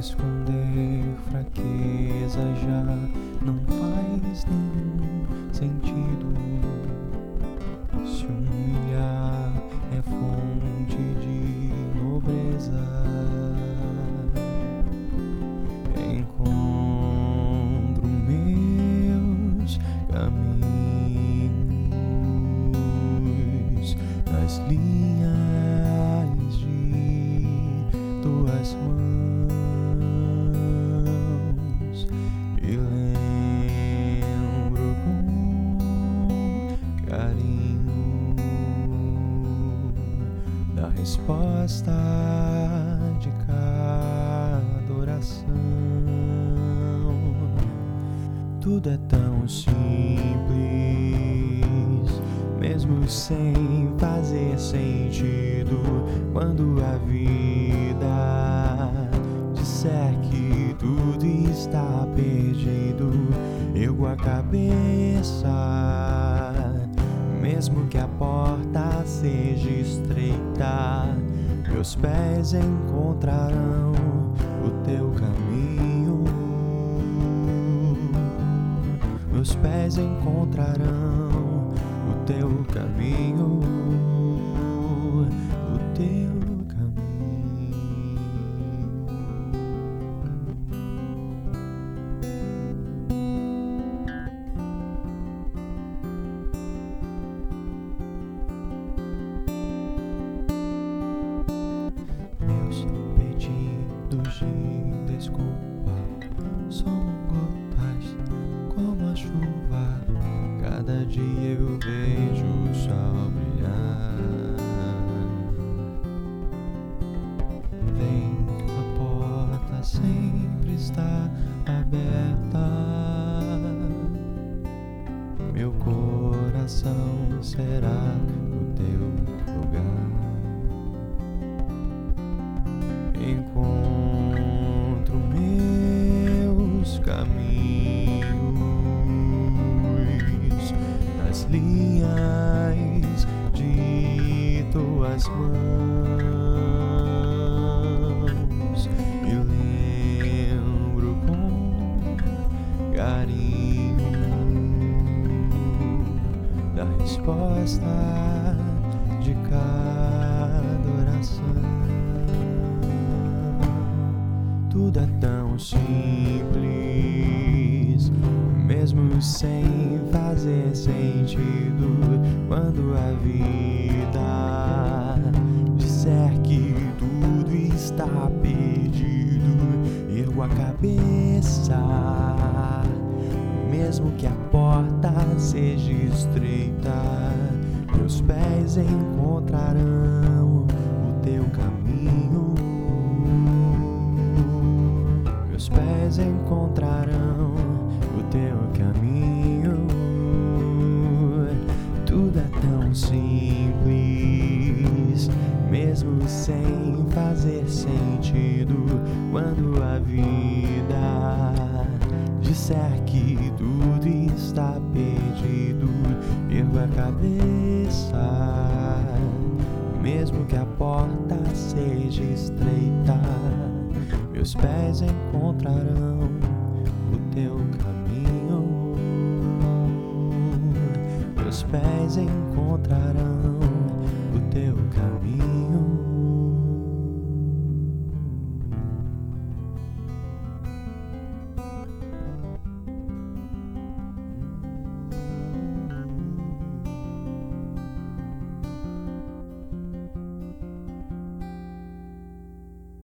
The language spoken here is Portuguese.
Esconder fraqueza já não faz nenhum sentido. Se humilhar é fonte de nobreza. Encontro meus caminhos nas linhas de tuas mãos resposta de cada oração. Tudo é tão simples, mesmo sem fazer sentido. Quando a vida disser que tudo está perdido, ergo a cabeça, mesmo que a porta seja estreita, meus pés encontrarão o teu caminho. Meus pés encontrarão o teu caminho, coração será o teu lugar. Encontro meus caminhos nas linhas de tuas mãos resposta de cada oração. Tudo é tão simples, mesmo sem fazer sentido. Quando a vida disser que tudo está perdido, ergo a cabeça, mesmo que a porta seja estreita, meus pés encontrarão o teu caminho. Meus pés encontrarão o teu caminho. Tudo é tão simples, mesmo sem fazer sentido. Quando a vida disser que tudo está perdido, ergo a cabeça, mesmo que a porta seja estreita meus pés encontrarão o teu caminho. Meus pés encontrarão o teu caminho.